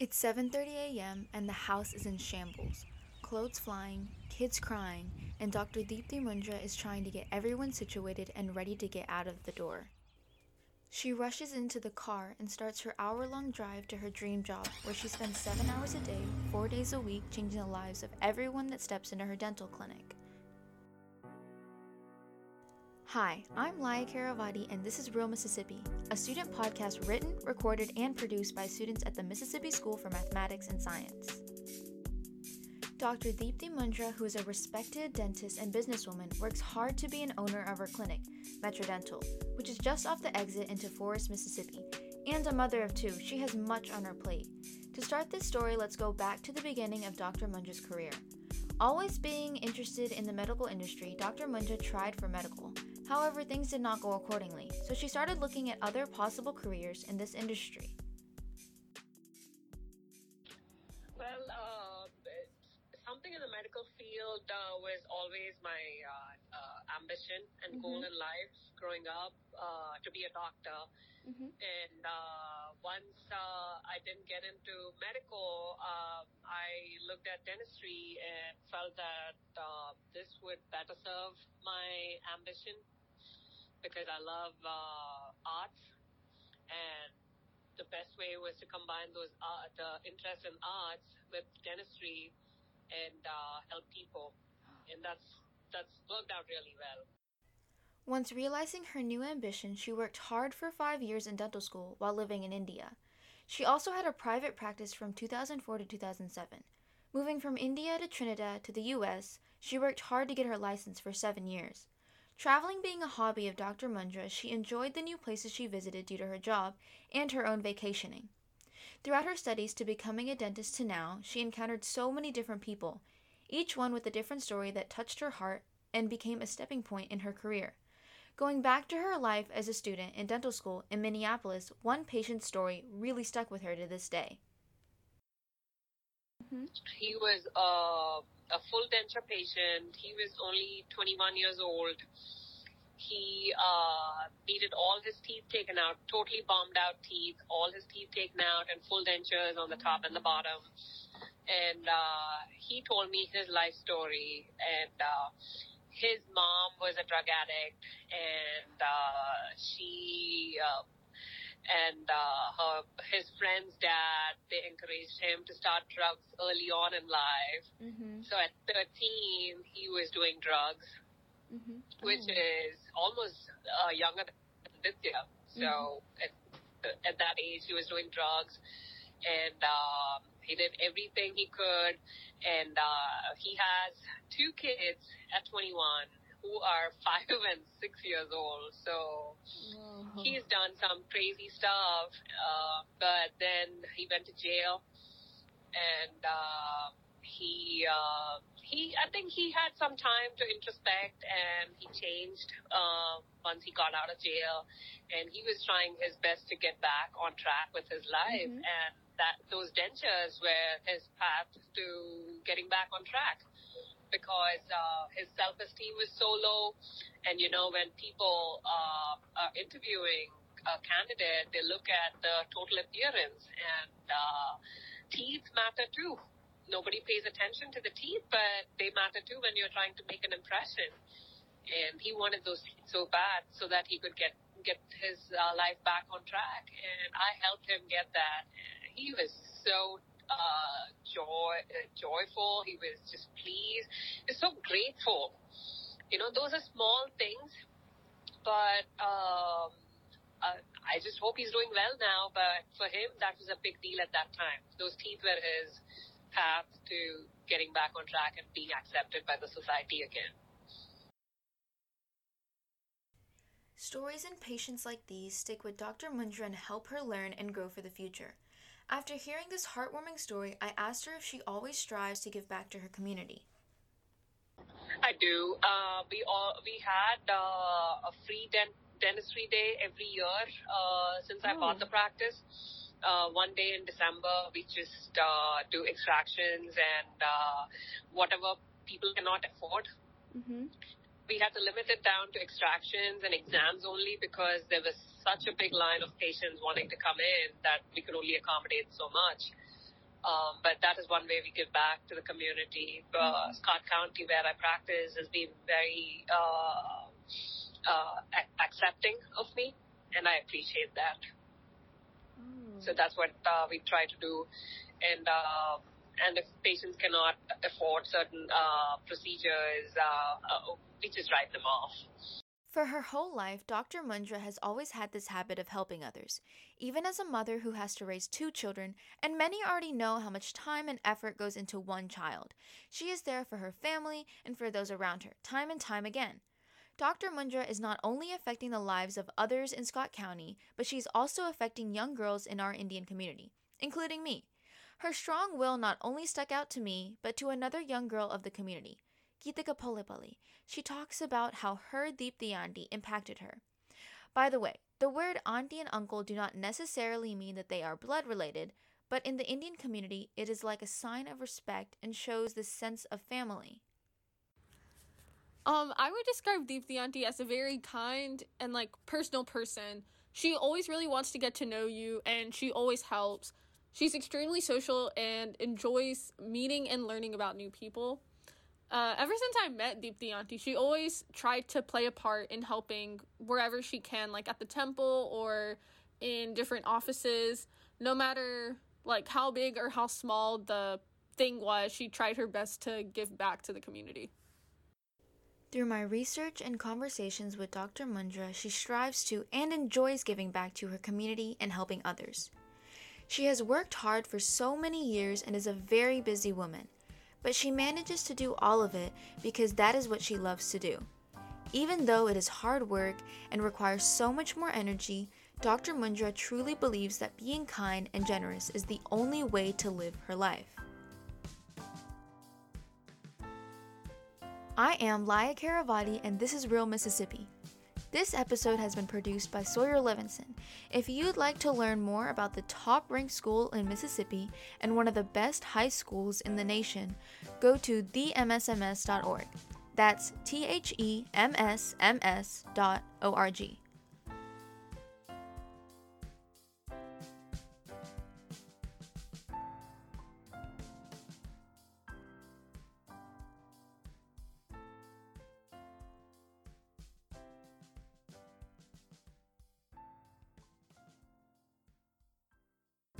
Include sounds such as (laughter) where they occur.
It's 7:30 a.m. and the house is in shambles. Clothes flying, kids crying, and Dr. Deepthi Mundra is trying to get everyone situated and ready to get out of the door. She rushes into the car and starts her hour-long drive to her dream job where she spends 7 hours a day, 4 days a week changing the lives of everyone that steps into her dental clinic. Hi, I'm Laya Karavadi, and this is Real Mississippi, a student podcast written, recorded, and produced by students at the Mississippi School for Mathematics and Science. Dr. Deepthi Mundra, who is a respected dentist and businesswoman, works hard to be an owner of her clinic, Metro Dental, which is just off the exit into Forest, Mississippi. And a mother of two, she has much on her plate. To start this story, let's go back to the beginning of Dr. Mundra's career. Always being interested in the medical industry, Dr. Mundra tried for medical. However, things did not go accordingly, so she started looking at other possible careers in this industry. Well, uh, something in the medical field uh, was always my uh, uh ambition and mm-hmm. goal in life growing up uh, to be a doctor. Mm-hmm. And uh, once I didn't get into medical, I looked at dentistry and felt that this would better serve my ambition because I love uh, arts, and the best way was to combine those uh, the interest in arts with dentistry and uh, help people, and that's that's worked out really well. Once realizing her new ambition, she worked hard for five years in dental school while living in India. She also had a private practice from 2004 to 2007. Moving from India to Trinidad to the US, she worked hard to get her license for seven years. Traveling being a hobby of Dr. Mundra, she enjoyed the new places she visited due to her job and her own vacationing. Throughout her studies to becoming a dentist to now, she encountered so many different people, each one with a different story that touched her heart and became a stepping point in her career. Going back to her life as a student in dental school in Minneapolis, one patient's story really stuck with her to this day. Mm-hmm. He was uh, a full denture patient. He was only 21 years old. He uh, needed all his teeth taken out, totally bombed out teeth, all his teeth taken out, and full dentures on the top and the bottom. And uh, he told me his life story. And uh, his mom was a drug addict, and uh, she uh, and uh, her his friend's dad they encouraged him to start drugs early on in life. Mm-hmm. So at 13 he was doing drugs, mm-hmm. which oh. is almost uh, younger than Vidya. So mm-hmm. at, at that age he was doing drugs, and um, he did everything he could, and uh, he has two kids at 21 who are (laughs) five and six years old. So mm-hmm. he's done some crazy stuff. Uh, but then he went to jail, and uh, he uh, he I think he had some time to introspect, and he changed uh, once he got out of jail, and he was trying his best to get back on track with his life, mm-hmm. and that those dentures were his path to getting back on track because uh, his self-esteem was so low. And you know, when people uh, are interviewing a candidate, they look at the total appearance, and uh, teeth matter too. Nobody pays attention to the teeth, but they matter too when you're trying to make an impression. And he wanted those teeth so bad so that he could get get his uh, life back on track, and I helped him get that. He was so uh, joy, uh, joyful. He was just pleased. He's so grateful. You know, those are small things, but um, uh, I just hope he's doing well now. But for him, that was a big deal at that time. Those teeth were his path to getting back on track and being accepted by the society again. Stories and patients like these stick with Dr. Mundra and help her learn and grow for the future. After hearing this heartwarming story, I asked her if she always strives to give back to her community. I do. Uh, we all we had uh, a free dent- dentistry day every year uh, since oh. I bought the practice. Uh, one day in December, we just uh, do extractions and uh, whatever people cannot afford. Mm-hmm we had to limit it down to extractions and exams only because there was such a big line of patients wanting to come in that we could only accommodate so much. Um, but that is one way we give back to the community. Uh. Scott County, where I practice, has been very uh, uh, accepting of me, and I appreciate that. Mm. So that's what uh, we try to do. And uh, and if patients cannot afford certain uh, procedures, we just write them off. For her whole life, Dr. Mundra has always had this habit of helping others, even as a mother who has to raise two children, and many already know how much time and effort goes into one child. She is there for her family and for those around her, time and time again. Dr. Mundra is not only affecting the lives of others in Scott County, but she's also affecting young girls in our Indian community, including me. Her strong will not only stuck out to me, but to another young girl of the community, She talks about how her Deepthi auntie impacted her. By the way, the word auntie and uncle do not necessarily mean that they are blood related, but in the Indian community, it is like a sign of respect and shows the sense of family. Um, I would describe Deepthi auntie as a very kind and like personal person. She always really wants to get to know you and she always helps. She's extremely social and enjoys meeting and learning about new people. Uh, ever since I met Deepthi Auntie, she always tried to play a part in helping wherever she can, like at the temple or in different offices. No matter like how big or how small the thing was, she tried her best to give back to the community. Through my research and conversations with Dr. Mundra, she strives to and enjoys giving back to her community and helping others. She has worked hard for so many years and is a very busy woman but she manages to do all of it because that is what she loves to do. Even though it is hard work and requires so much more energy, Dr. Mundra truly believes that being kind and generous is the only way to live her life. I am Laya Karavadi, and this is Real Mississippi. This episode has been produced by Sawyer Levenson. If you'd like to learn more about the top ranked school in Mississippi and one of the best high schools in the nation, go to themsms.org. That's T H E M S M S dot O R G.